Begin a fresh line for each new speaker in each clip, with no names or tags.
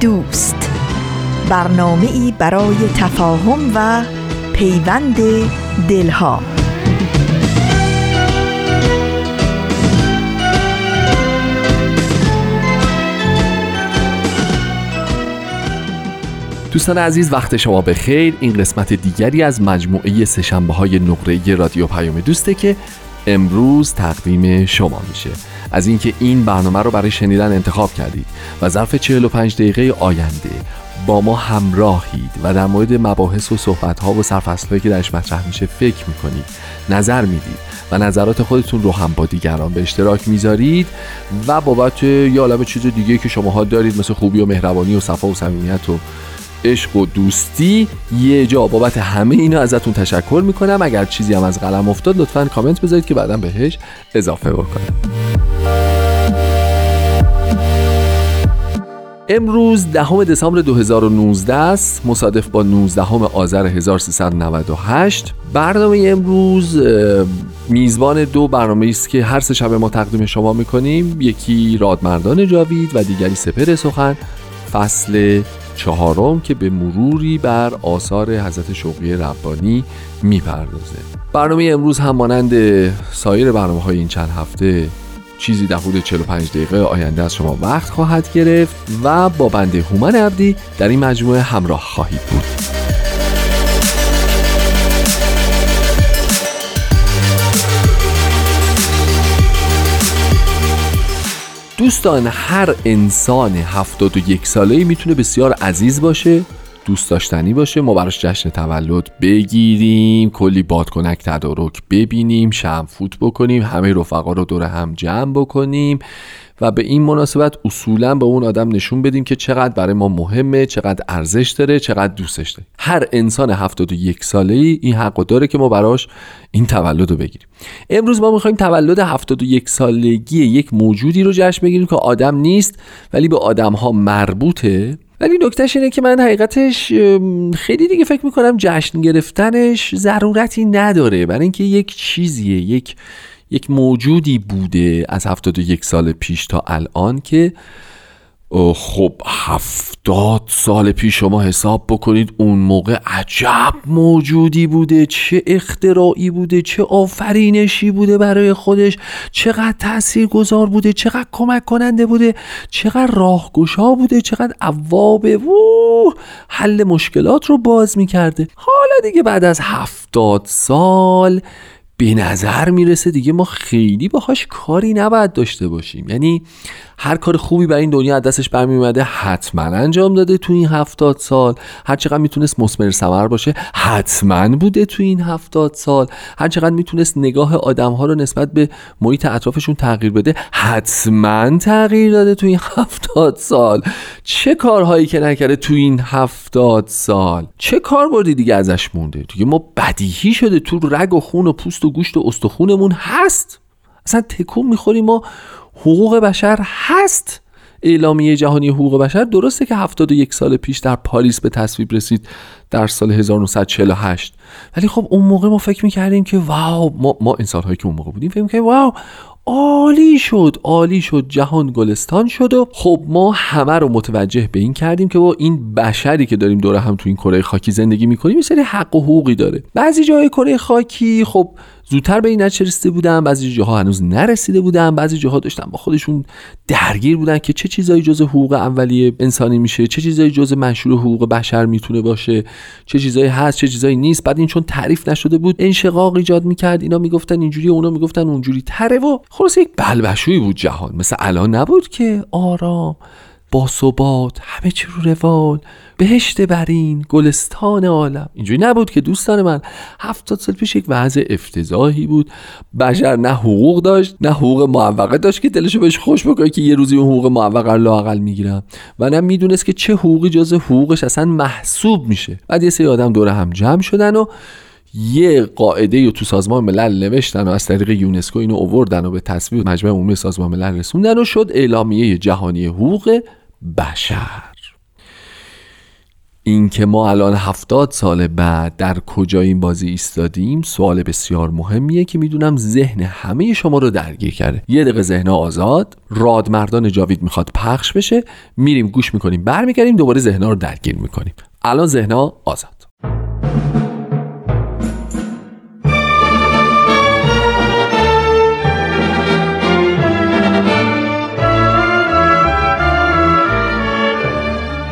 دوست. برنامه ای برای تفاهم و پیوند دلها.
دوستان عزیز وقت شما به خیر این قسمت دیگری از مجموعه سشنبه های نقره رادیو پیام دوسته که امروز تقدیم شما میشه. از اینکه این برنامه رو برای شنیدن انتخاب کردید و ظرف 45 دقیقه آینده با ما همراهید و در مورد مباحث و صحبت ها و سرفصل که درش مطرح میشه فکر می‌کنید نظر می‌دید و نظرات خودتون رو هم با دیگران به اشتراک می‌ذارید و بابت یه عالم چیز دیگه که شماها دارید مثل خوبی و مهربانی و صفا و صمیمیت و عشق و دوستی یه جا بابت همه اینا ازتون تشکر می‌کنم. اگر چیزی هم از قلم افتاد لطفا کامنت بذارید که بعدا بهش اضافه بکنم. امروز دهم دسامبر 2019 است. مصادف با 19 آذر 1398 برنامه امروز میزبان دو برنامه است که هر سه شب ما تقدیم شما می‌کنیم. یکی رادمردان جاوید و دیگری سپر سخن. فصل چهارم که به مروری بر آثار حضرت شوقی ربانی می‌پردازه. برنامه امروز هم مانند سایر برنامه های این چند هفته چیزی در حدود 45 دقیقه آینده از شما وقت خواهد گرفت و با بنده هومن عبدی در این مجموعه همراه خواهید بود. دوستان هر انسان 71 ساله می‌تونه بسیار عزیز باشه. دوست داشتنی باشه ما براش جشن تولد بگیریم کلی بادکنک تدارک ببینیم شمفوت بکنیم همه رفقا رو دور هم جمع بکنیم و به این مناسبت اصولا به اون آدم نشون بدیم که چقدر برای ما مهمه چقدر ارزش داره چقدر دوستش داره. هر انسان 71 ساله ای این حق داره که ما براش این تولد رو بگیریم. امروز ما می‌خوایم تولد 71 سالگی یک موجودی رو جشن بگیریم که آدم نیست ولی به آدم ها مربوطه. ولی نکتهش اینه که من حقیقتش خیلی دیگه فکر می‌کنم جشن گرفتنش ضرورتی نداره. برای اینکه یک چیزیه یک یک موجودی بوده از 71 سال پیش تا الان که خب هفتاد سال پیش شما حساب بکنید اون موقع عجب موجودی بوده چه اختراعی بوده چه آفرینشی بوده برای خودش چقدر تأثیر گذار بوده چقدر کمک کننده بوده چقدر راهگشا بوده چقدر عوابه و حل مشکلات رو باز می‌کرده. حالا دیگه بعد از هفتاد سال به نظر می‌رسه دیگه ما خیلی باهاش کاری نباید داشته باشیم. یعنی هر کار خوبی برای این دنیا از دستش برمی اومده حتما انجام داده تو این هفتاد سال. هر چقدر می‌تونست مسمر سمر باشه حتما بوده تو این هفتاد سال. هر چقدر می‌تونست نگاه آدم ها رو نسبت به محیط اطرافشون تغییر بده حتما تغییر داده تو این هفتاد سال. چه کارهایی که نکرده تو این هفتاد سال؟ چه کار بردی دیگه ازش مونده؟ دیگه ما بدیهی شده تو رگ و خون و پوست و گوشت و استخونمون هست. اصلا تکون می‌خوریم ما. حقوق بشر هست. اعلامیه جهانی حقوق بشر درسته که 71 سال پیش در پاریس به تصویب رسید در سال 1948 ولی خب اون موقع ما فکر می‌کردیم که واو ما, ما انسان هایی که اون موقع بودیم فکر می‌کردیم واو عالی شد عالی شد جهان گلستان شد و خب ما همه رو متوجه به این کردیم که با این بشری که داریم دور هم تو این کره خاکی زندگی می‌کنیم یه سری حق و حقوقی داره. بعضی جای کره خاکی خب زودتر به این نتیجه رسیده بودن بعضی جاها هنوز نرسیده بودن بعضی جاها داشتن با خودشون درگیر بودن که چه چیزایی جز حقوق اولیه انسانی میشه چه چیزایی جز مشروع حقوق بشر می‌تونه باشه چه چیزایی هست چه چیزایی نیست. بعد این چون تعریف نشده بود انشقاق ایجاد می‌کرد اینا می‌گفتن اینجوری اونا می‌گفتن اونجوری تره و خلاص یک بلبشویی بود جهان. مثل الان نبود که آرام با ثبات همه چی رو روال بهشت برین گلستان عالم. اینجوری نبود که دوستان من هفتاد سال پیش یک وضع افتضاحی بود. بشر نه حقوق داشت نه حقوق معوقه داشت که دلشو بهش خوش بکنه که یه روزی اون حقوق معوقه رو لاقل می‌گیرم. و نه می‌دونست که چه حقوقی جز حقوقش اصلا محسوب میشه. بعد یه سری آدم دور هم جمع شدن و یه قاعده رو تو سازمان ملل نوشتن و از طریق یونسکو اینو اووردن و به تصویب مجمع عمومی سازمان ملل رسوندن و شد اعلامیه جهانی حقوق. بشر. اینکه ما الان هفتاد سال بعد در کجا این بازی ایستادیم سوال بسیار مهمیه که می‌دونم ذهن همه شما رو درگیر کرده. یه دقیقه ذهن آزاد رادمردان جاوید می‌خواد پخش بشه میریم گوش می‌کنیم برمیگردیم دوباره ذهنها رو درگیر می‌کنیم. الان ذهنها آزاد.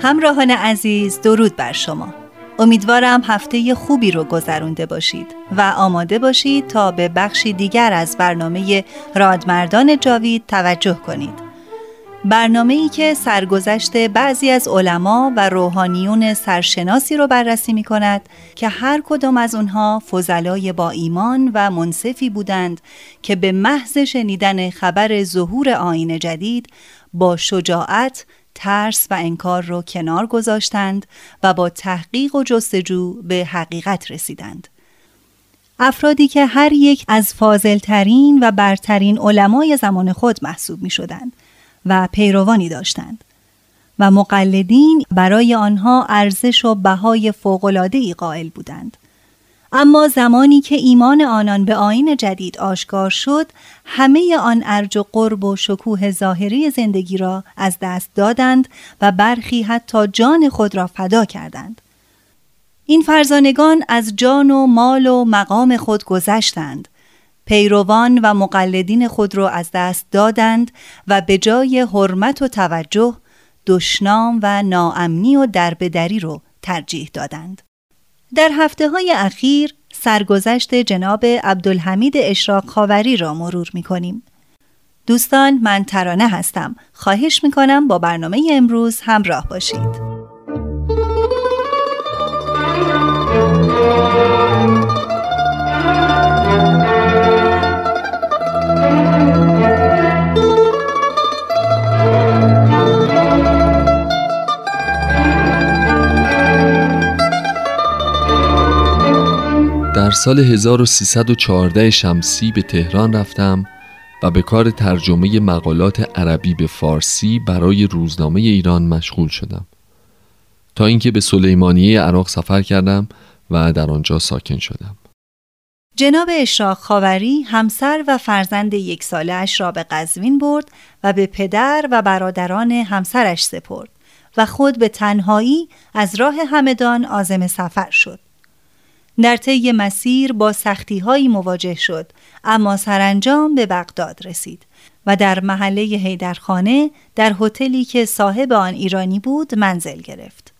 همراهان عزیز درود بر شما. امیدوارم هفته خوبی رو گذرونده باشید و آماده باشید تا به بخشی دیگر از برنامه رادمردان جاوید توجه کنید. برنامه ای که سرگذشت بعضی از علما و روحانیون سرشناسی رو بررسی می کند که هر کدام از اونها فضلای با ایمان و منصفی بودند که به محض شنیدن خبر ظهور آین جدید با شجاعت ترس و انکار را کنار گذاشتند و با تحقیق و جستجو به حقیقت رسیدند. افرادی که هر یک از فاضلترین و برترین علمای زمان خود محسوب می شدند و پیروانی داشتند و مقلدین برای آنها ارزش و بهای فوق‌العاده‌ای قائل بودند. اما زمانی که ایمان آنان به آین جدید آشکار شد همه آن ارج و قرب و شکوه ظاهری زندگی را از دست دادند و برخی حتی جان خود را فدا کردند. این فرزانگان از جان و مال و مقام خود گذشتند. پیروان و مقلدین خود را از دست دادند و به جای حرمت و توجه دشنام و ناامنی و دربدری رو ترجیح دادند. در هفته های اخیر سرگذشت جناب عبدالحمید اشراق خاوری را مرور می کنیم. دوستان من ترانه هستم. خواهش می کنم با برنامه امروز همراه باشید.
در سال 1314 شمسی به تهران رفتم و به کار ترجمه مقالات عربی به فارسی برای روزنامه ایران مشغول شدم تا اینکه به سلیمانیه عراق سفر کردم و در آنجا ساکن شدم
جناب اشراق خاوری همسر و فرزند یک ساله اش را به قزوین برد و به پدر و برادران همسرش سپرد و خود به تنهایی از راه همدان آزم سفر شد. در طی مسیر با سختی مواجه شد اما سرانجام به بغداد رسید و در محله هیدرخانه در هتلی که صاحب آن ایرانی بود منزل گرفت.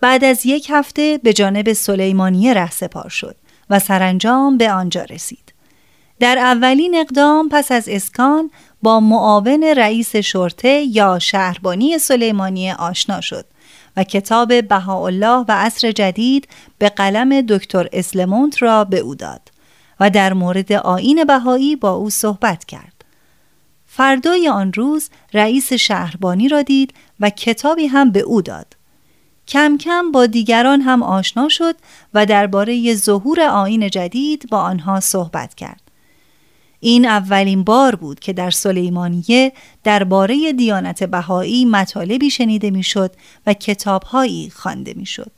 بعد از یک هفته به جانب سلیمانیه ره سپار شد و سرانجام به آنجا رسید. در اولین اقدام پس از اسکان با معاون رئیس شرطه یا شهربانی سلیمانیه آشنا شد و کتاب بهاءالله و عصر جدید به قلم دکتر اسلمونت را به او داد و در مورد آین بهایی با او صحبت کرد. فردای آن روز رئیس شهربانی را دید و کتابی هم به او داد. کم کم با دیگران هم آشنا شد و درباره ظهور آین جدید با آنها صحبت کرد. این اولین بار بود که در سلیمانیه درباره دیانت بهایی مطالبی شنیده می‌شد و کتابهایی خوانده می‌شد.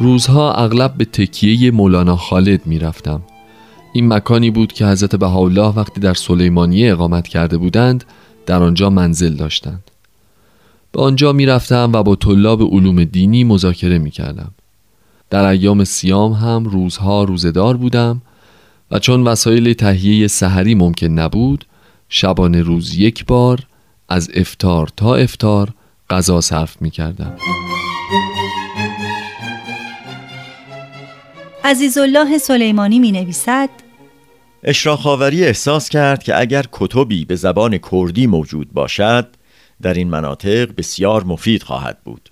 روزها اغلب به تکیه مولانا خالد می رفتم. این مکانی بود که حضرت بهاءالله وقتی در سلیمانیه اقامت کرده بودند در آنجا منزل داشتند. به آنجا می رفتم و با طلاب علوم دینی مذاکره می کردم. در ایام سیام هم روزها روزدار بودم و چون وسایل تهیه سحری ممکن نبود شبانه روز یک بار از افتار تا افتار غذا صرف می کردم.
عزیزالله سلیمانی می نویسد
اشراخاوری احساس کرد که اگر کتبی به زبان کردی موجود باشد در این مناطق بسیار مفید خواهد بود.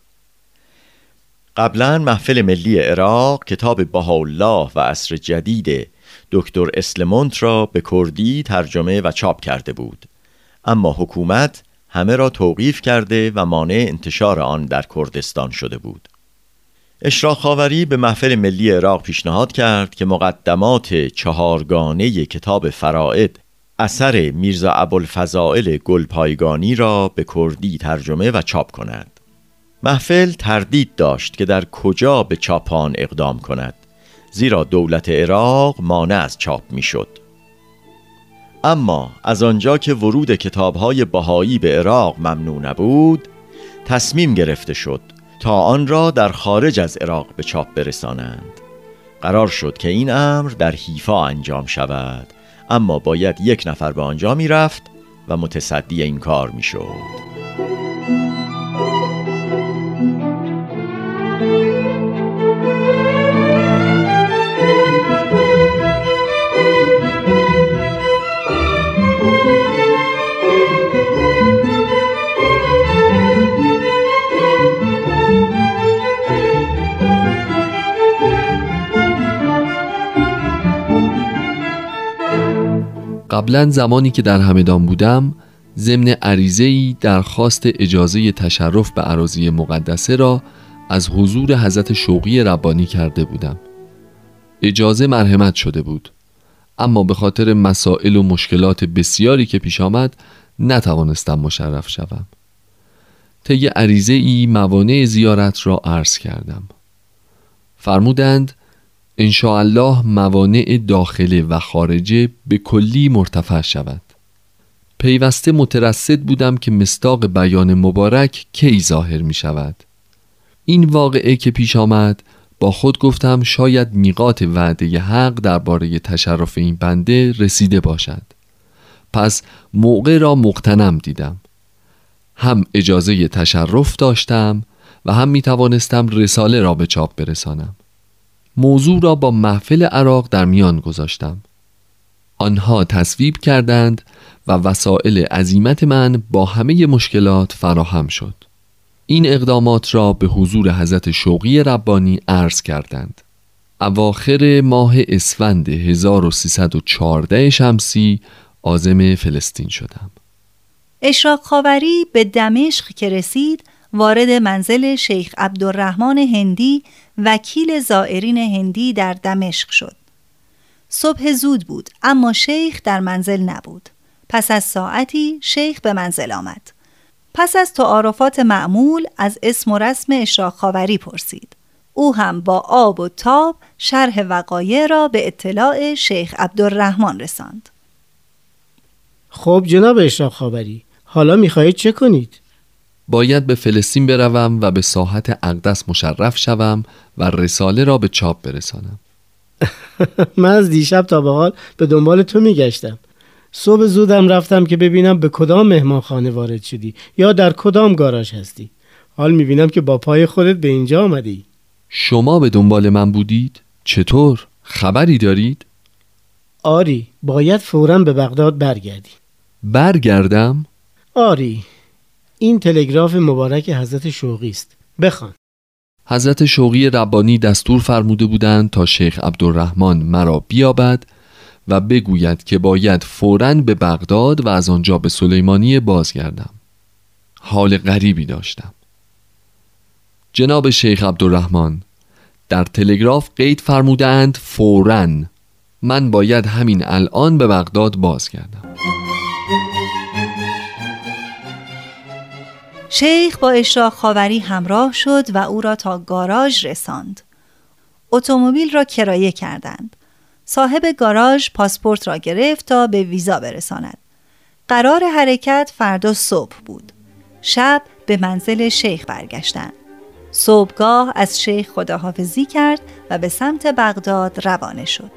قبلا محفل ملی عراق کتاب بهاءالله و عصر جدید دکتر اسلمونت را به کردی ترجمه و چاپ کرده بود. اما حکومت همه را توقیف کرده و مانع انتشار آن در کردستان شده بود. اشراق به محفل ملی عراق پیشنهاد کرد که مقدمات چهارگانه کتاب فرائد اثر میرزا ابوالفضائل گلپایگانی را به کردی ترجمه و چاپ کند محفل تردید داشت که در کجا به چاپان اقدام کند زیرا دولت عراق مانع از چاپ می‌شد. اما از آنجا که ورود کتابهای بهایی به عراق ممنوع نبود تصمیم گرفته شد تا آن را در خارج از عراق به چاپ برسانند. قرار شد که این امر در حیفا انجام شود اما باید یک نفر به آنجا می رفت و متصدی این کار می شد
قبلا زمانی که در همدان بودم ضمن ای درخواست اجازه تشرف به عراضی مقدسه را از حضور حضرت شوقی ربانی کرده بودم. اجازه مرحمت شده بود. اما به خاطر مسائل و مشکلات بسیاری که پیش آمد نتوانستم مشرف شوم. طی عریضه ای موانع زیارت را عرض کردم. فرمودند الله موانع داخله و خارجه به کلی مرتفع شود. پیوسته مترصد بودم که مستاق بیان مبارک کی ظاهر می شود. این واقعه که پیش آمد با خود گفتم شاید میقات وعده حق درباره تشرف این بنده رسیده باشد. پس موقع را مقتنم دیدم. هم اجازه تشرف داشتم و هم می توانستم رساله را به چاپ برسانم. موضوع را با محفل عراق در میان گذاشتم. آنها تصویب کردند و وسایل عظیمت من با همه مشکلات فراهم شد. این اقدامات را به حضور حضرت شوقی ربانی عرض کردند. اواخر ماه اسفند 1314 شمسی آزم فلسطین شدم.
اشراق خاوری به دمشق که رسید وارد منزل شیخ عبدالرحمن هندی وکیل زائرین هندی در دمشق شد. صبح زود بود اما شیخ در منزل نبود. پس از ساعتی شیخ به منزل آمد. پس از تعارفات معمول از اسم و رسم اشراق خاوری پرسید. او هم با آب و تاب شرح وقایع را به اطلاع شیخ عبدالرحمن رساند.
خب جناب اشراق خاوری حالا می‌خواهید چه کنید؟
باید به فلسطین بروم و به ساحت اقدس مشرف شوم و رساله را به چاپ برسانم
من از دیشب تا به حال به دنبال تو میگشتم صبح زودم رفتم که ببینم به کدام مهمانخانه وارد شدی یا در کدام گاراژ هستی حال می‌بینم که با پای خودت به اینجا آمدی
شما به دنبال من بودید؟ چطور؟ خبری دارید؟
آری باید فورا به بغداد برگردی
برگردم؟
آری این تلگراف مبارک حضرت شوقی است. بخوان.
حضرت شوقی ربانی دستور فرموده بودند تا شیخ عبدالرحمن مرا بیابد و بگوید که باید فوراً به بغداد و از آنجا به سلیمانی بازگردم. حال غریبی داشتم. جناب شیخ عبدالرحمن در تلگراف قید فرمودند فوراً. من باید همین الان به بغداد بازگردم.
شیخ با اشراق خاوری همراه شد و او را تا گاراژ رساند. اتومبیل را کرایه کردند. صاحب گاراژ پاسپورت را گرفت تا به ویزا برساند. قرار حرکت فردا صبح بود. شب به منزل شیخ برگشتند. صبحگاه از شیخ خداحافظی کرد و به سمت بغداد روانه شد.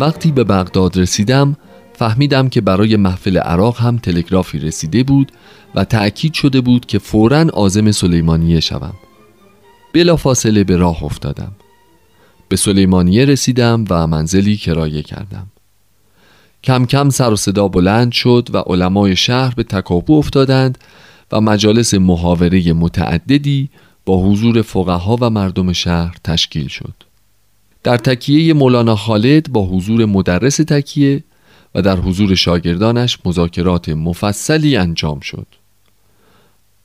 وقتی به بغداد رسیدم فهمیدم که برای محفل عراق هم تلگرافی رسیده بود و تأکید شده بود که فوراً آزم سلیمانیه شوم. بلا فاصله به راه افتادم. به سلیمانیه رسیدم و منزلی کرایه کردم. کم کم سر و صدا بلند شد و علمای شهر به تکاپو افتادند و مجالس محاوره متعددی با حضور فقها و مردم شهر تشکیل شد. در تکیه مولانا خالد با حضور مدرس تکیه و در حضور شاگردانش مذاکرات مفصلی انجام شد.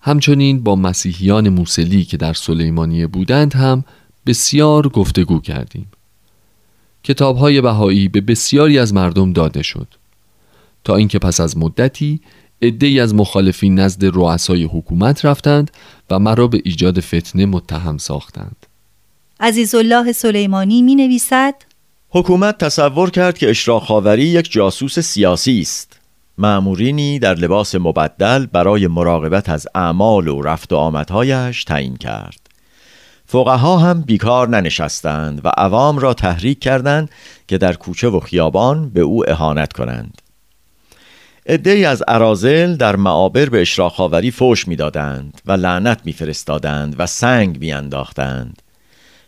همچنین با مسیحیان موسلی که در سلیمانیه بودند هم بسیار گفتگو کردیم. کتابهای بهایی به بسیاری از مردم داده شد. تا اینکه پس از مدتی عدهای از مخالفین نزد رؤسای حکومت رفتند و مرا به ایجاد فتنه متهم ساختند.
الله سلیمانی می نویسد
حکومت تصور کرد که اشراق خاوری یک جاسوس سیاسی است. معمورینی در لباس مبدل برای مراقبت از اعمال و رفت و آمدهایش تعیین کرد. فقها هم بیکار ننشستند و عوام را تحریک کردند که در کوچه و خیابان به او اهانت کنند. عدهای از ارازل در معابر به اشراق خاوری فوش می‌دادند و لعنت میفرستادند و سنگ میانداختند.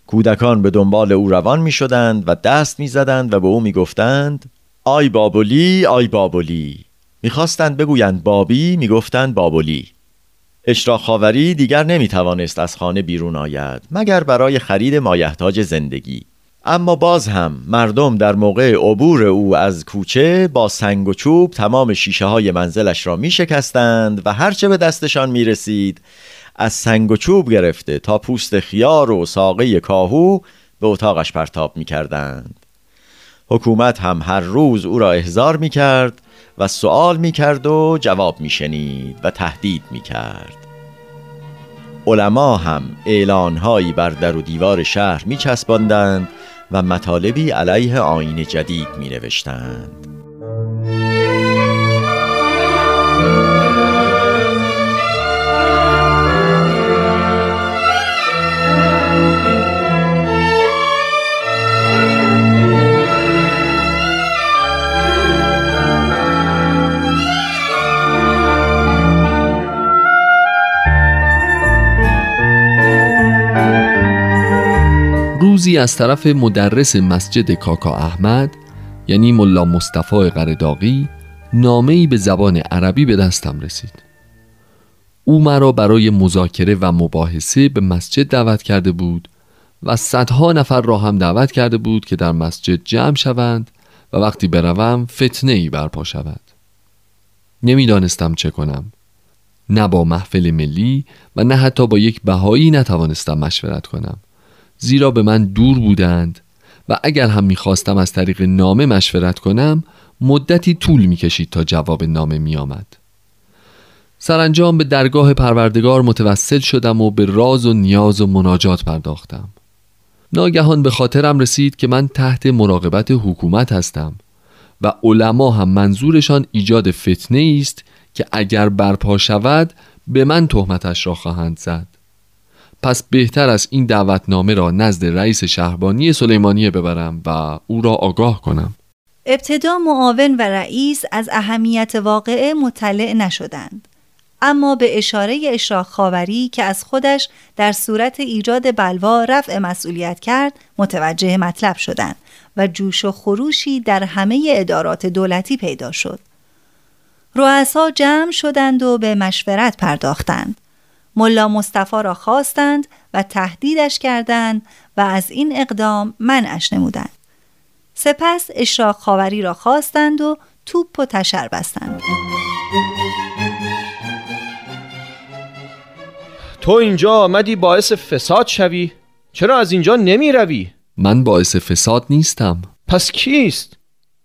کودکان به دنبال او روان می شدند و دست می زدند و به او می گفتند آی بابلی آی بابلی. می‌خواستند بگویند بابی. می‌گفتند بابلی. اشراق خاوری دیگر نمی توانست از خانه بیرون آید مگر برای خرید مایحتاج زندگی. اما باز هم مردم در موقع عبور او از کوچه با سنگ و چوب تمام شیشه های منزلش را می شکستند و هرچه به دستشان می رسید از سنگ و چوب گرفته تا پوست خیار و ساقه کاهو به اتاقش پرتاب می کردند. حکومت هم هر روز او را احضار می کرد و سوال می کرد و جواب می شنید و تهدید می کرد. علما هم اعلانهایی بر در و دیوار شهر می چسباندند و مطالبی علیه آین جدید می نوشتند.
روزی از طرف مدرس مسجد کاکا احمد یعنی ملا مصطفی قرداقی نامه‌ای به زبان عربی به دستم رسید. او مرا برای مذاکره و مباحثه به مسجد دعوت کرده بود و صدها نفر را هم دعوت کرده بود که در مسجد جمع شوند و وقتی بروم فتنه ای برپا شود. نمی‌دانستم چه کنم. نه با محفل ملی و نه حتی با یک بهایی نتوانستم مشورت کنم. زیرا به من دور بودند و اگر هم می‌خواستم از طریق نامه مشورت کنم مدتی طول می‌کشید تا جواب نامه میآمد. سرانجام به درگاه پروردگار متوسل شدم و به راز و نیاز و مناجات پرداختم. ناگهان به خاطرم رسید که من تحت مراقبت حکومت هستم و علما هم منظورشان ایجاد فتنه است که اگر برپا شود به من تهمتش را خواهند زد. پس بهتر است این دعوتنامه را نزد رئیس شهربانی سلیمانیه ببرم و او را آگاه کنم
ابتدا معاون و رئیس از اهمیت واقعه مطلع نشدند اما به اشاره اشراق خاوری که از خودش در صورت ایجاد بلوا رفع مسئولیت کرد متوجه مطلب شدند و جوش و خروشی در همه ادارات دولتی پیدا شد. رؤسا جمع شدند و به مشورت پرداختند. ملا مصطفی را خواستند و تهدیدش کردند و از این اقدام منعش نمودند. سپس اشراق خاوری را خواستند و توپ و تشر بستند.
تو اینجا آمدی باعث فساد شوی؟ چرا از اینجا نمی روی؟
من باعث فساد نیستم
پس کیست؟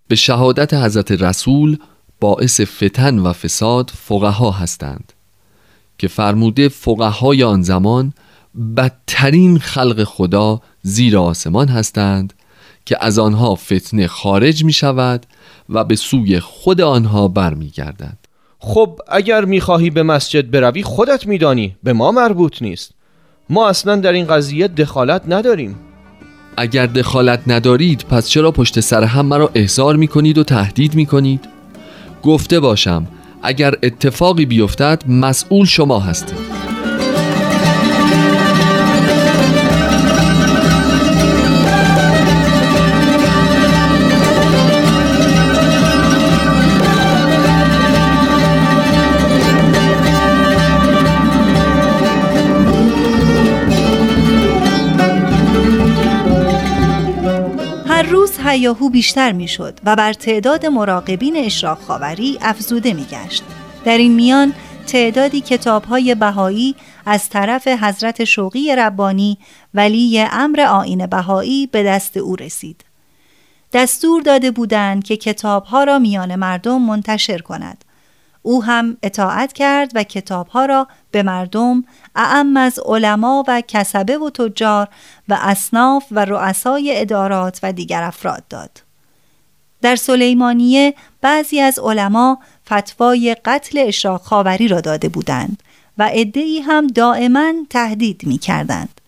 به شهادت حضرت رسول باعث فتن و فساد فقها هستند که فرموده فقهای آن زمان بدترین خلق خدا زیر آسمان هستند که از آنها فتنه خارج می شود و به سوی خود آنها برمیگردد.
خب اگر می‌خواهی به مسجد بروی خودت میدانی به ما مربوط نیست. ما اصلا در این قضیه دخالت نداریم.
اگر دخالت ندارید پس چرا پشت سر هم مرا احضار می کنید و تهدید می کنید؟ گفته باشم اگر اتفاقی بیفتد مسئول شما هستید.
هیاهو بیشتر می‌شد و بر تعداد مراقبین اشراق خاوری افزوده میگشت. در این میان تعدادی کتاب های بهایی از طرف حضرت شوقی ربانی ولی امر آین بهایی به دست او رسید. دستور داده بودند که کتابها را میان مردم منتشر کند او هم اطاعت کرد و کتابها را به مردم اعم از علما و کسبه و تجار و اصناف و رؤسای ادارات و دیگر افراد داد. در سلیمانیه بعضی از علما فتوای قتل اشراق خاوری را داده بودند و عدهای هم دائما تهدید می کردند.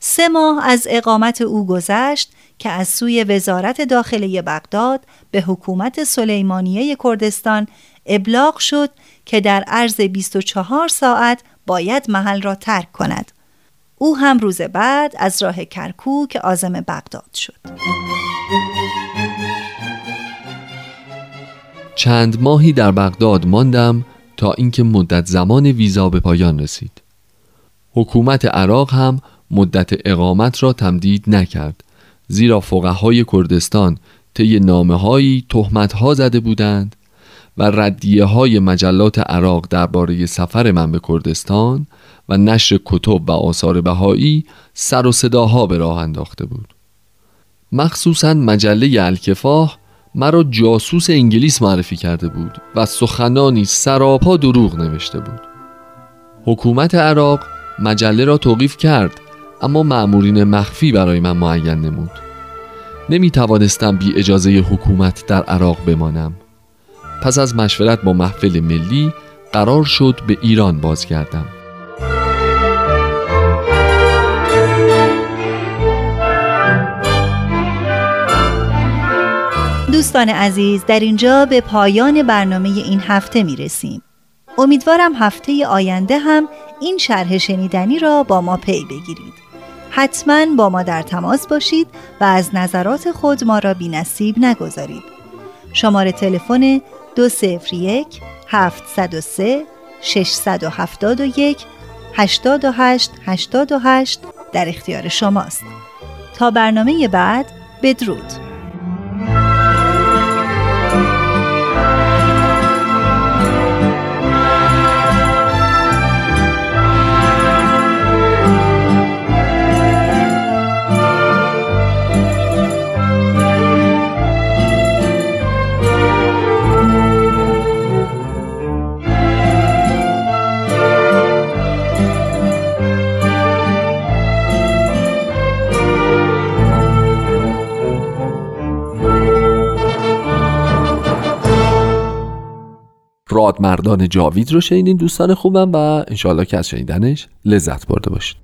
سه ماه از اقامت او گذشت که از سوی وزارت داخله بغداد به حکومت سلیمانیه کردستان ابلاغ شد که در عرض 24 ساعت باید محل را ترک کند. او هم روز بعد از راه کرکوک آزم بغداد شد.
چند ماهی در بغداد ماندم تا اینکه مدت زمان ویزا به پایان رسید. حکومت عراق هم مدت اقامت را تمدید نکرد زیرا فقهای کردستان طی نامه هایی تهمت ها زده بودند و ردیه های مجلات عراق درباره سفر من به کردستان و نشر کتب و آثار بهایی سر و صداها به راه انداخته بود. مخصوصا مجله الکفاه مرا جاسوس انگلیس معرفی کرده بود و سخنانی سراپا دروغ نوشته بود. حکومت عراق مجله را توقیف کرد اما معمورین مخفی برای من معین نمود. نمی توانستم بی اجازه حکومت در عراق بمانم. پس از مشورت با محفل ملی قرار شد به ایران بازگردم
دوستان عزیز در اینجا به پایان برنامه این هفته می رسیم. امیدوارم هفته آینده هم این شرح شنیدنی را با ما پی بگیرید. حتما با ما در تماس باشید و از نظرات خود ما را بی نصیب نگذارید. شماره تلفن دو سفر یک هفت سه ششصد و هفتاد و یک هشتاد و هشت هشتاد و هشت در اختیار شماست. تا برنامه بعد بدرود.
رادمردان جاوید رو شنیدین دوستان خوبم و انشاءالله که از شنیدنش لذت برده باشید.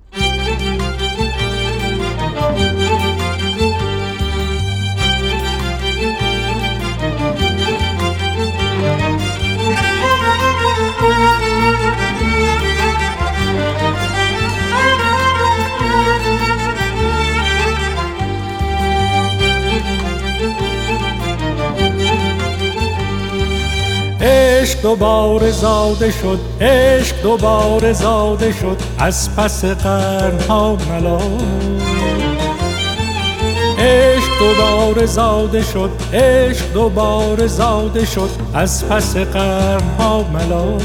دوباره زاده شد عشق دوباره زاده شد از پس قرنها ملا. عشق دوباره زاده شد عشق دوباره زاده شد از پس قرنها ملا.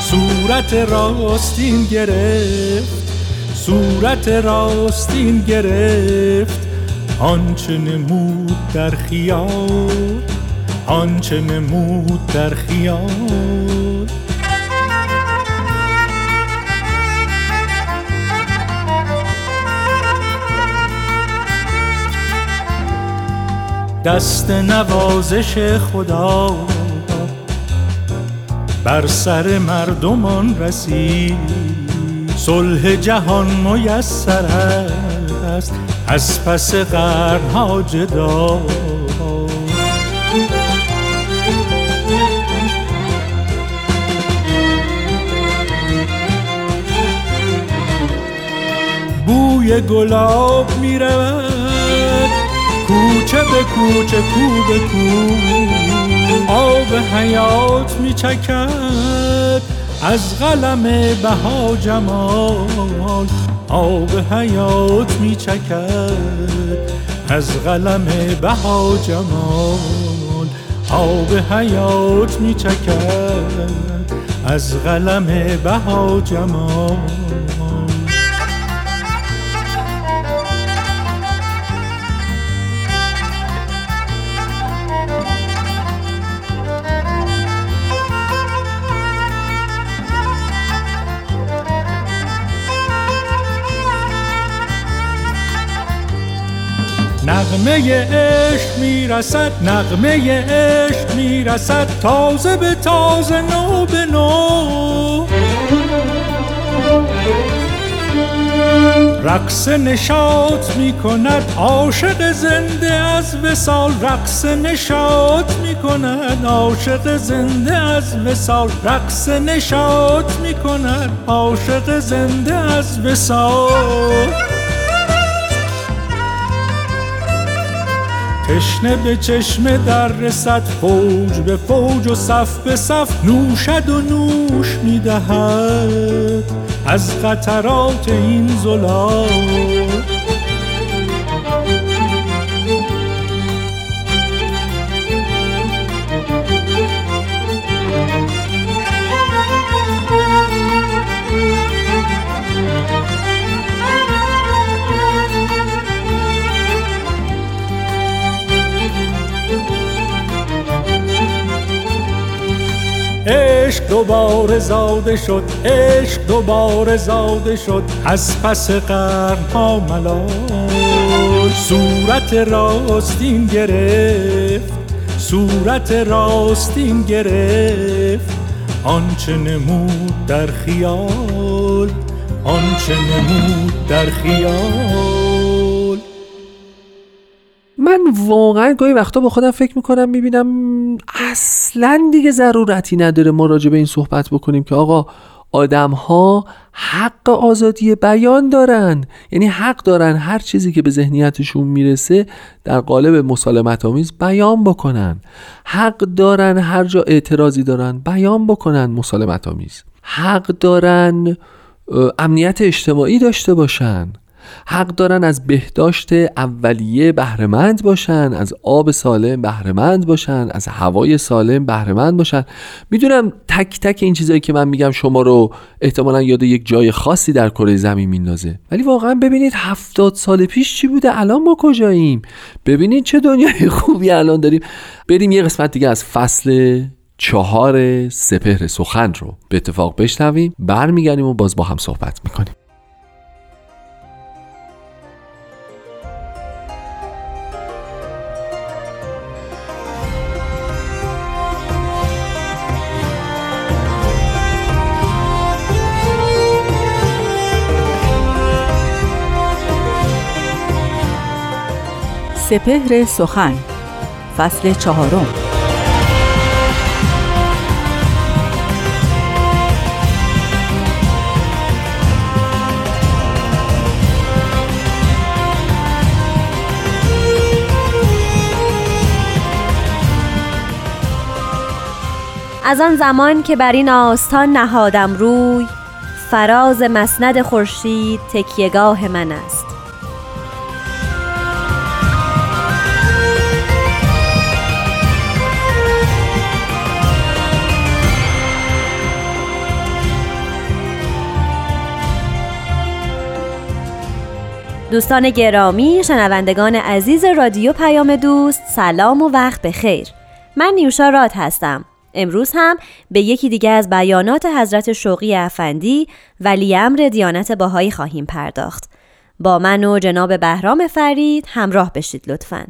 صورت راستین گرفت صورت راستین گرفت آنچه نمود در خیال آنچه نمود در خیال. دست نوازش خدا بر سر مردمان رسید. صلح جهان میسر است از پس قرنها جدا. بوی گلاب می رود کوچه به کوچه کو به کو. آب حیات می چکد از قلم بها جمال آب حیات می چکد از قلم بها جمال آب حیات می چکد از قلم بها جمال نغمه عشق می‌رسد نغمه عشق می‌رسد تازه به تازه نو به نو. رقص نشاط می کند عاشق زنده از وسال رقص نشاط می کند عاشق زنده از وسال رقص نشاط می کند عاشق زنده از وسال تشنه به چشمه در رسد فوج به فوج و صف به صف نوشد و نوش می‌دهد. از قطرات این زلال دوباره زاده شد عشق دوباره زاده شد. از پس قرنها ملال. صورت راستین گرفت صورت راستین گرفت. آنچه نمود در خیال آنچه نمود در خیال.
من واقعا گاهی وقتا با خودم فکر می‌کنم می‌بینم اصلا دیگه ضرورتی نداره ما راجع به این صحبت بکنیم که آقا آدم ها حق آزادی بیان دارن. یعنی حق دارن هر چیزی که به ذهنیتشون می‌رسه در قالب مسالمت آمیز بیان بکنن. حق دارن هر جا اعتراضی دارن بیان بکنن مسالمت آمیز حق دارن امنیت اجتماعی داشته باشن. حق دارن از بهداشت اولیه بهرهمند باشن از آب سالم بهرهمند باشن از هوای سالم بهرهمند باشن. می‌دونم تک تک این چیزایی که من میگم شما رو احتمالا یاد یک جای خاصی در کره زمین میندازه. ولی واقعا ببینید هفتاد سال پیش چی بوده؟ الان ما کجاییم؟ ببینید چه دنیای خوبی الان داریم. بریم یه قسمت دیگه از فصل چهار سپهر سخن رو به اتفاق بشنویم برمیگردیم و باز با هم صحبت می‌کنیم.
سپهر سخن فصل چهارم.
از آن زمان که بر این آستان نهادم روی فراز مسند خورشید تکیهگاه من است. دوستان گرامی شنوندگان عزیز رادیو پیام دوست سلام و وقت بخیر. من نیوشا راد هستم. امروز هم به یکی دیگه از بیانات حضرت شوقی افندی ولی امر دیانت باهایی خواهیم پرداخت. با من و جناب بهرام فرید همراه بشید لطفاً.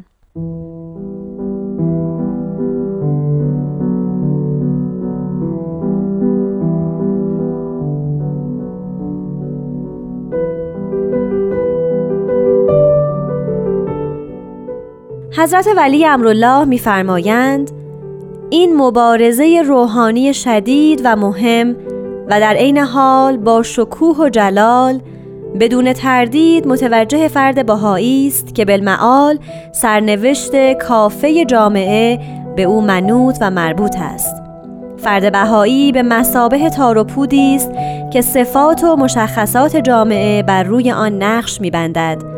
حضرت ولی امرالله میفرمایند این مبارزه روحانی شدید و مهم و در عین حال با شکوه و جلال بدون تردید متوجه فرد بهایی است که بالمعال سرنوشت کافه جامعه به او منوط و مربوط است. فرد بهایی به مسابه تار و پودی است که صفات و مشخصات جامعه بر روی آن نقش میبندد.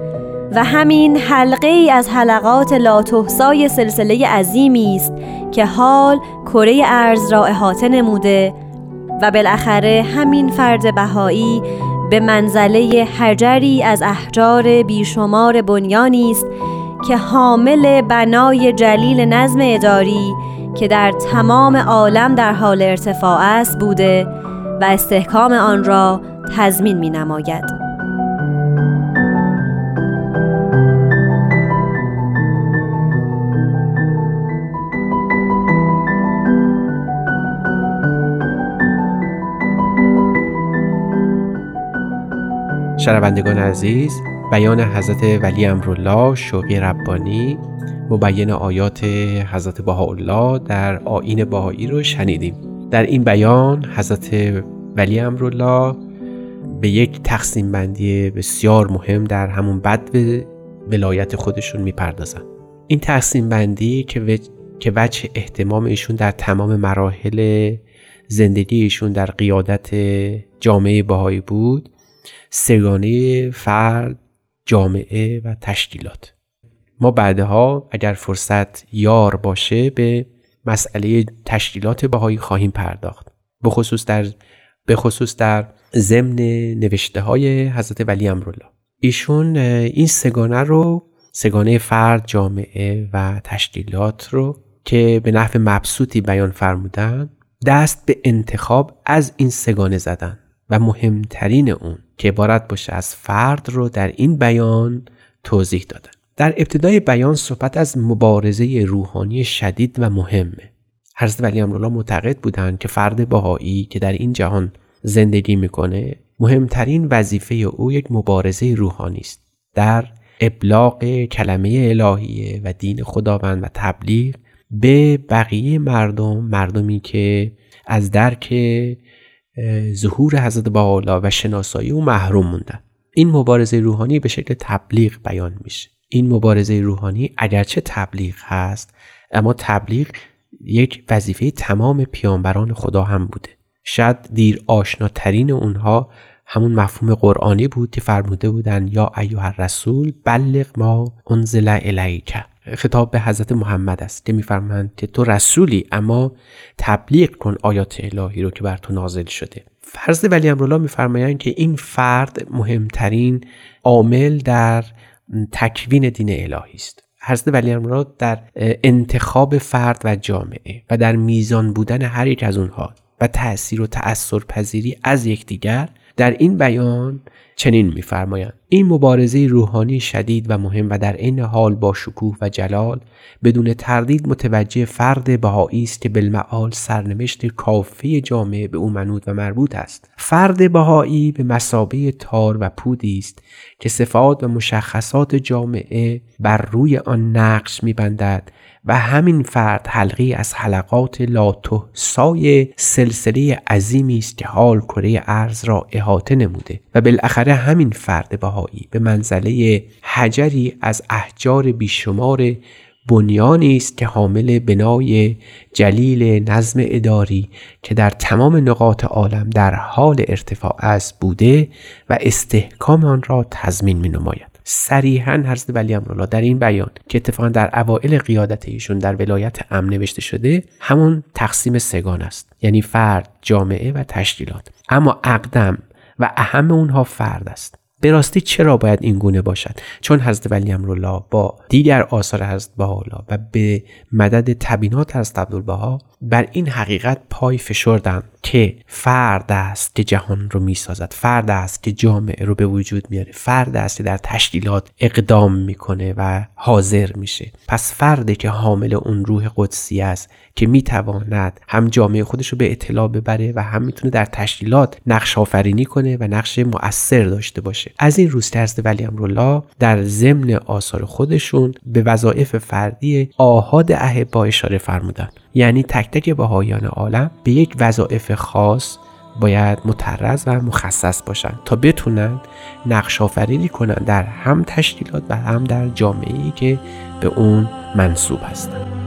و همین حلقه ای از حلقات لاتحسای سلسله عظیمی است که حال کره ارز را احاطه نموده و بالاخره همین فرد بهایی به منزله حجری از احجار بیشمار بنیانی است که حامل بنای جلیل نظم اداری که در تمام عالم در حال ارتفاع است بوده و استحکام آن را تضمین می نماید.
شنوندگان عزیز بیان حضرت ولی امرالله شوقی ربانی مبین آیات حضرت بهاءالله در آین بهایی رو شنیدیم. در این بیان حضرت ولی امرالله به یک تقسیم بندی بسیار مهم در همون بد ولایت خودشون می‌پردازن. این تقسیم بندی که که وجه احتمام ایشون در تمام مراحل زندگی ایشون در قیادت جامعه بهایی بود سگانه فرد جامعه و تشکیلات. ما بعدها اگر فرصت یار باشه به مسئله تشکیلات بهایی خواهیم پرداخت. به خصوص در به خصوص در ضمن نوشته های حضرت ولی امرالله. ایشون این سگانه رو سگانه فرد جامعه و تشکیلات رو که به نحو مبسوطی بیان فرمودن دست به انتخاب از این سگانه زدن. و مهمترین اون که عبارت باشه از فرد رو در این بیان توضیح دادن. در ابتدای بیان صحبت از مبارزه روحانی شدید و مهمه. حضرت ولی امرالله معتقد بودند که فرد باهایی که در این جهان زندگی می‌کنه مهمترین وظیفه او یک مبارزه روحانی است. در ابلاغ کلمه الهیه و دین خداوند و تبلیغ به بقیه مردم مردمی که از درک ظهور حضرت بالا و شناسایی او محروم موندن. این مبارزه روحانی به شکل تبلیغ بیان میشه. این مبارزه روحانی اگرچه تبلیغ هست اما تبلیغ یک وظیفه تمام پیانبران خدا هم بوده. شاید دیر آشناترین اونها همون مفهوم قرآنی بود که فرموده بودن یا ایها الرسول بلغ ما انزل الیک. خطاب به حضرت محمد است که میفرمایند که تو رسولی اما تبلیغ کن آیات الهی رو که بر تو نازل شده. فرض ولی امرالله میفرمایند که این فرد مهمترین عامل در تکوین دین الهی است. حضرت ولی امرالله در انتخاب فرد و جامعه و در میزان بودن هر یک از اونها و تأثیر و تأثیر پذیری از یکدیگر در این بیان چنین میفرمایند. این مبارزه روحانی شدید و مهم و در این حال با شکوه و جلال بدون تردید متوجه فرد بهایی است که بالمعال سرنوشت کافه جامعه به او منود و مربوط است. فرد بهایی به مسابه تار و پودی است که صفات و مشخصات جامعه بر روی آن نقش میبندد و همین فرد حلقی از حلقات سای سلسله عظیمی است که حال کره ارز را احاطه نموده و بالاخره همین فرد بهایی به منزله حجری از احجار بیشمار بنیانی است که حامل بنای جلیل نظم اداری که در تمام نقاط عالم در حال ارتفاع است بوده و استحکام آن را تضمین می نماید. صریحا حضرت ولی امرالله در این بیان که اتفاقا در اوائل قیادت ایشون در ولایت امن نوشته شده همون تقسیم سگان است. یعنی فرد جامعه و تشکیلات. اما اقدم و اهم اونها فرد است. به راستی چرا باید این گونه باشد؟ چون حضرت ولی امرالله با دیگر آثار حضرت بهاءالله و به مدد تبینات حضرت عبدالبها بر این حقیقت پای فشردند. که فرد است که جهان رو می‌سازد فرد است که جامعه رو به وجود میاره فرد است که در تشکیلات اقدام می‌کنه و حاضر میشه. پس فردی که حامل اون روح قدسی است که می‌تواند هم جامعه خودش رو به اطلاع ببره و هم می‌تونه در تشکیلات نقش آفرینی کنه و نقش مؤثر داشته باشه. از این روز ترز ولی امرالله در ضمن آثار خودشون به وظایف فردی آهاد اهبا اشاره فرمودن یعنی تک تک بهایان عالم به یک وظایف خاص باید مترز و مخصص باشند تا بتونن نقش آفرینی کنند در هم تشکیلات و هم در جامعه که به اون منصوب هستند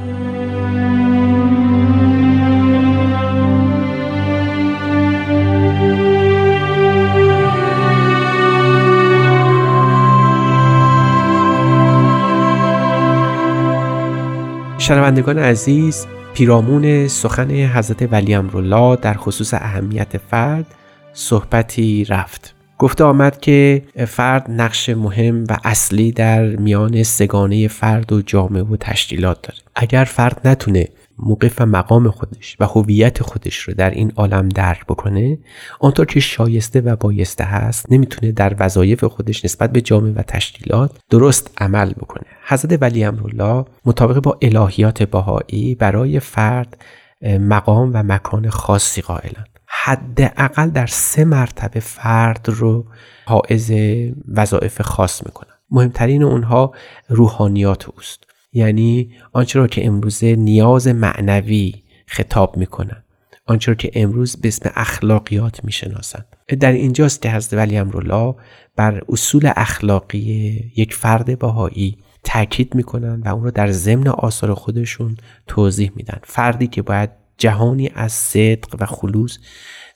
شنوندگان عزیز پیرامون سخن حضرت ولی امرالله در خصوص اهمیت فرد صحبتی رفت. گفته آمد که فرد نقش مهم و اصلی در میان سگانه فرد و جامعه و تشکیلات داره. اگر فرد نتونه موقف و مقام خودش و هویت خودش رو در این عالم درک بکنه آنطور که شایسته و بایسته هست نمی‌تونه در وظایف خودش نسبت به جامعه و تشکیلات درست عمل بکنه. حضرت ولی امرالله مطابق با الهیات باهایی برای فرد مقام و مکان خاصی قائلند. حداقل در سه مرتبه فرد رو حائز وظایف خاص می‌کنن مهمترین اونها روحانیات اوست. یعنی آنچه را که امروزه نیاز معنوی خطاب می‌کنن آنچه را که امروز به اسم اخلاقیات می‌شناسند در اینجاست که حضرت ولی امرالله بر اصول اخلاقی یک فرد باهایی تاکید می‌کنن و اون رو در ضمن آثار خودشون توضیح میدن. فردی که باید جهانی از صدق و خلوص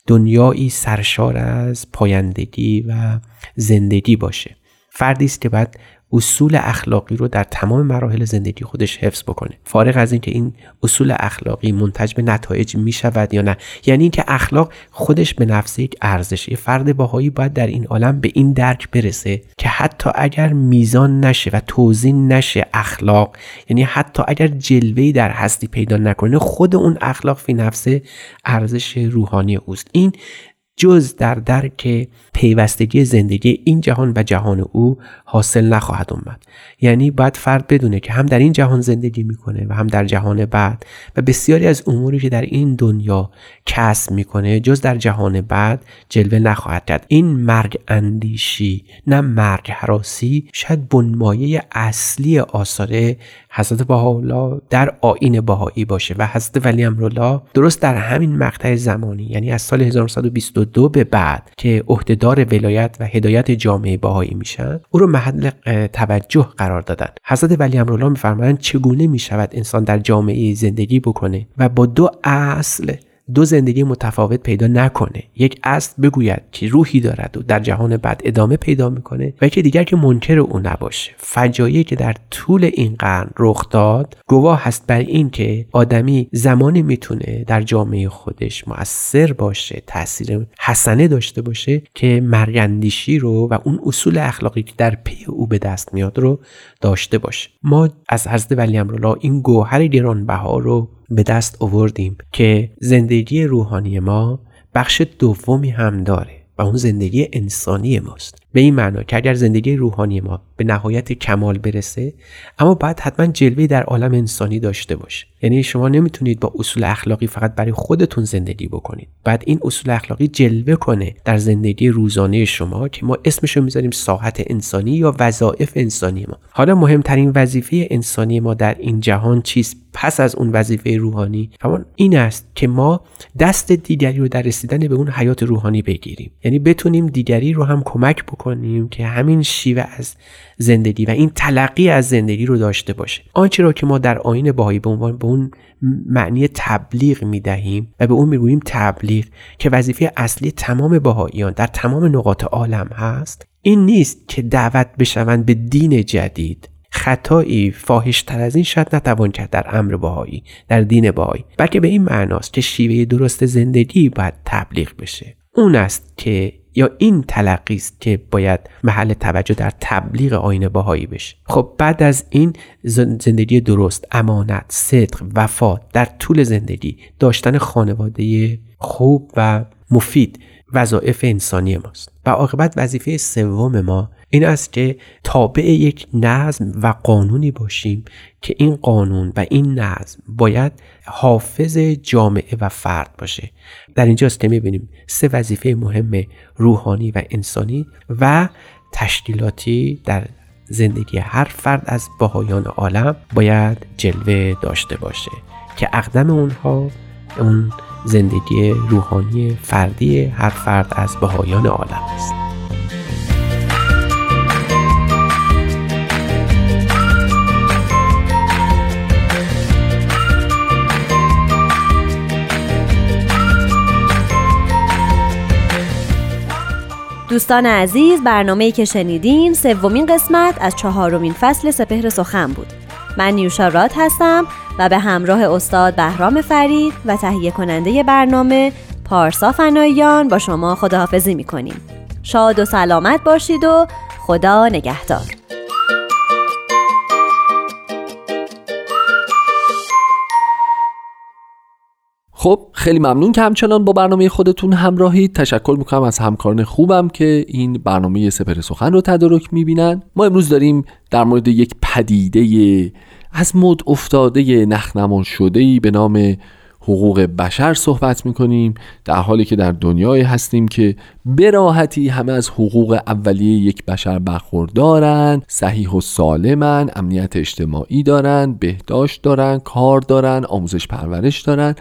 دنیایی سرشار از پایندگی و زندگی باشه. فردی است که باید اصول اخلاقی رو در تمام مراحل زندگی خودش حفظ بکنه. فارغ از اینکه این اصول اخلاقی منتج به نتایج می شود یا نه. یعنی اینکه اخلاق خودش به نفس یک ارزشه فرد باهایی باید در این عالم به این درک برسه که حتی اگر میزان نشه و توزین نشه اخلاق یعنی حتی اگر جلوه‌ای در هستی پیدا نکنه خود اون اخلاق فی نفسه ارزش روحانی اوست. این جز در درک پیوستگی زندگی این جهان و جهان او حاصل نخواهد اومد یعنی باید فرد بدونه که هم در این جهان زندگی می‌کنه و هم در جهان بعد و بسیاری از اموری که در این دنیا کسب می‌کنه جز در جهان بعد جلوه نخواهد کرد. این مرگ اندیشی نه مرگ حراسی شاید بنمایه اصلی آثار حضرت بهاءالله در آین بهایی باشه. و حضرت ولی امرالله درست در همین مقطع زمانی یعنی از سال 1922 به بعد که عهدهدار ولایت و هدایت جامعه بهایی میشن او رو محل توجه قرار دادن. حضرت ولی امرالله میفرمایند چگونه می‌شود انسان در جامعه زندگی بکنه و با دو اصل دو زندگی متفاوت پیدا نکنه. یک اصل بگوید که روحی دارد و در جهان بعد ادامه پیدا می‌کنه و یکی دیگر که منکر او نباشه. فجایعی که در طول این قرن رخ داد گواه هست بر این که آدمی زمانی می‌تونه در جامعه خودش مؤثر باشه تاثیر حسنه داشته باشه که مرگندیشی رو و اون اصول اخلاقی که در پی او به دست میاد رو داشته باشه. ما از حضرت ولی امرالله این گوهر گرانبها رو به دست آوردیم که زندگی روحانی ما بخش دومی هم داره و اون زندگی انسانی ماست. به این معنا که اگر زندگی روحانی ما به نهایت کمال برسه اما باید حتما جلوه در عالم انسانی داشته باشه یعنی شما نمی‌تونید با اصول اخلاقی فقط برای خودتون زندگی بکنید. بعد این اصول اخلاقی جلوه کنه در زندگی روزانه شما که ما اسمش رو می‌ذاریم ساحت انسانی یا وظایف انسانی ما. حالا مهمترین وظیفه انسانی ما در این جهان چیست؟ پس از اون وظیفه روحانی. همان این است که ما دست دیگری رو در رسیدن به اون حیات روحانی بگیریم. یعنی بتونیم دیگری رو هم کمک بکنیم که همین شیوه از زندگی و این تلقی از زندگی رو داشته باشه. آنچه را که ما در آین باهایی به عنوان به اون معنی تبلیغ می دهیم و به اون می‌گوییم تبلیغ که وظیفه اصلی تمام باهاییان در تمام نقاط عالم هست این نیست که دعوت بشوند به دین جدید. خطایی فاحشتر از این شاید نتوان کرد در امر باهایی در دین باهایی بلکه به این معناست که شیوه درست زندگی باید تبلیغ بشه. اون است که یا این تلقی است که باید محل توجه در تبلیغ آین باهایی بشه. خب بعد از این زندگی درست امانت صدق وفا در طول زندگی داشتن خانواده خوب و مفید وظایف انسانی ماست. و عاقبت وظیفه سوم ما این است که تابع یک نظم و قانونی باشیم که این قانون و این نظم باید حافظ جامعه و فرد باشه. در اینجاست که می‌بینیم سه وظیفه مهم روحانی و انسانی و تشکیلاتی در زندگی هر فرد از باهایان عالم باید جلوه داشته باشه که اقدم اونها اون زندگی روحانی فردی هر فرد از بهایان عالم است.
دوستان عزیز برنامه که شنیدین سومین قسمت از چهارمین فصل سپهر سخن بود. من نیوشا راد هستم و به همراه استاد بهرام فرید و تهیه کننده برنامه پارسا فناییان با شما خداحافظی می‌کنیم. شاد و سلامت باشید و خدا نگهدار.
خب خیلی ممنون که همچنان با برنامه خودتون همراهید تشکر می‌کنم از همکاران خوبم که این برنامه سپر سخن رو تدارک می‌بینن. ما امروز داریم در مورد یک پدیده از مد افتاده نخنمان شده به نام حقوق بشر صحبت می‌کنیم در حالی که در دنیای هستیم که براحتی همه از حقوق اولیه یک بشر برخوردارن صحیح و سالمن امنیت اجتماعی دارن بهداشت دارن کار دارن آموزش پرورش دارن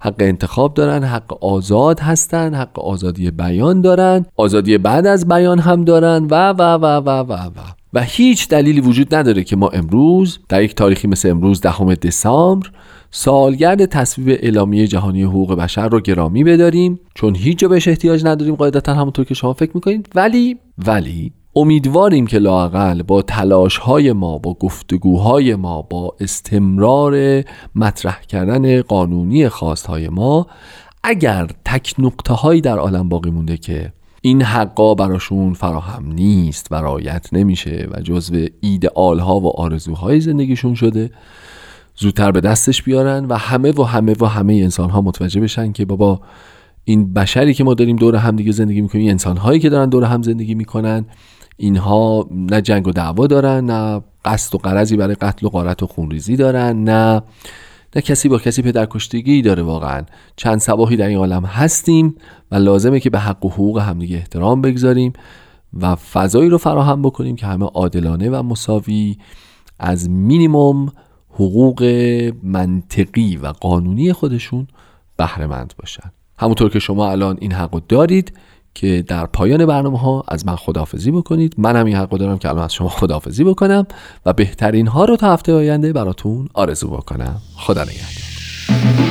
حق انتخاب دارن حق آزاد هستن حق آزادی بیان دارن آزادی بعد از بیان هم دارن و و و و و و. و هیچ دلیلی وجود نداره که ما امروز در یک تاریخی مثل امروز دهم دسامبر سالگرد تصویب اعلامیه جهانی حقوق بشر رو گرامی بداریم. چون هیچ جا بهش احتیاج نداریم قاعدتا همونطور که شما فکر می‌کنید. ولی ولی امیدواریم که لاقل با تلاش های ما با گفتگوهای ما با استمرار مطرح کردن قانونی خواست های ما اگر تک نقطه هایی در عالم باقی مونده که این حقا براشون فراهم نیست و رایت نمیشه و جزو ایدئال ها و آرزوهای زندگیشون شده زودتر به دستش بیارن و همه و همه و همه انسان ها متوجه بشن که بابا این بشری که ما داریم دور هم دیگه زندگی می‌کنیم انسان هایی که دارن دور هم زندگی می‌کنن اینها نه جنگ و دعوا دارن نه قصد و قرضی برای قتل و قارت و خونریزی دارن نه نه کسی با کسی پدرکشتگی داره واقعا. چند سواهی در این عالم هستیم و لازمه که به حق و حقوق همدیگه احترام بگذاریم و فضایی رو فراهم بکنیم که همه عادلانه و مساوی از مینیموم حقوق منطقی و قانونی خودشون بهره مند باشن. همونطور که شما الان این حق دارید که در پایان برنامه ها از من خداحافظی بکنید. من هم این حق دارم که الان از شما خداحافظی بکنم و بهترین ها رو تا هفته آینده براتون آرزو بکنم. خدا نگهدار.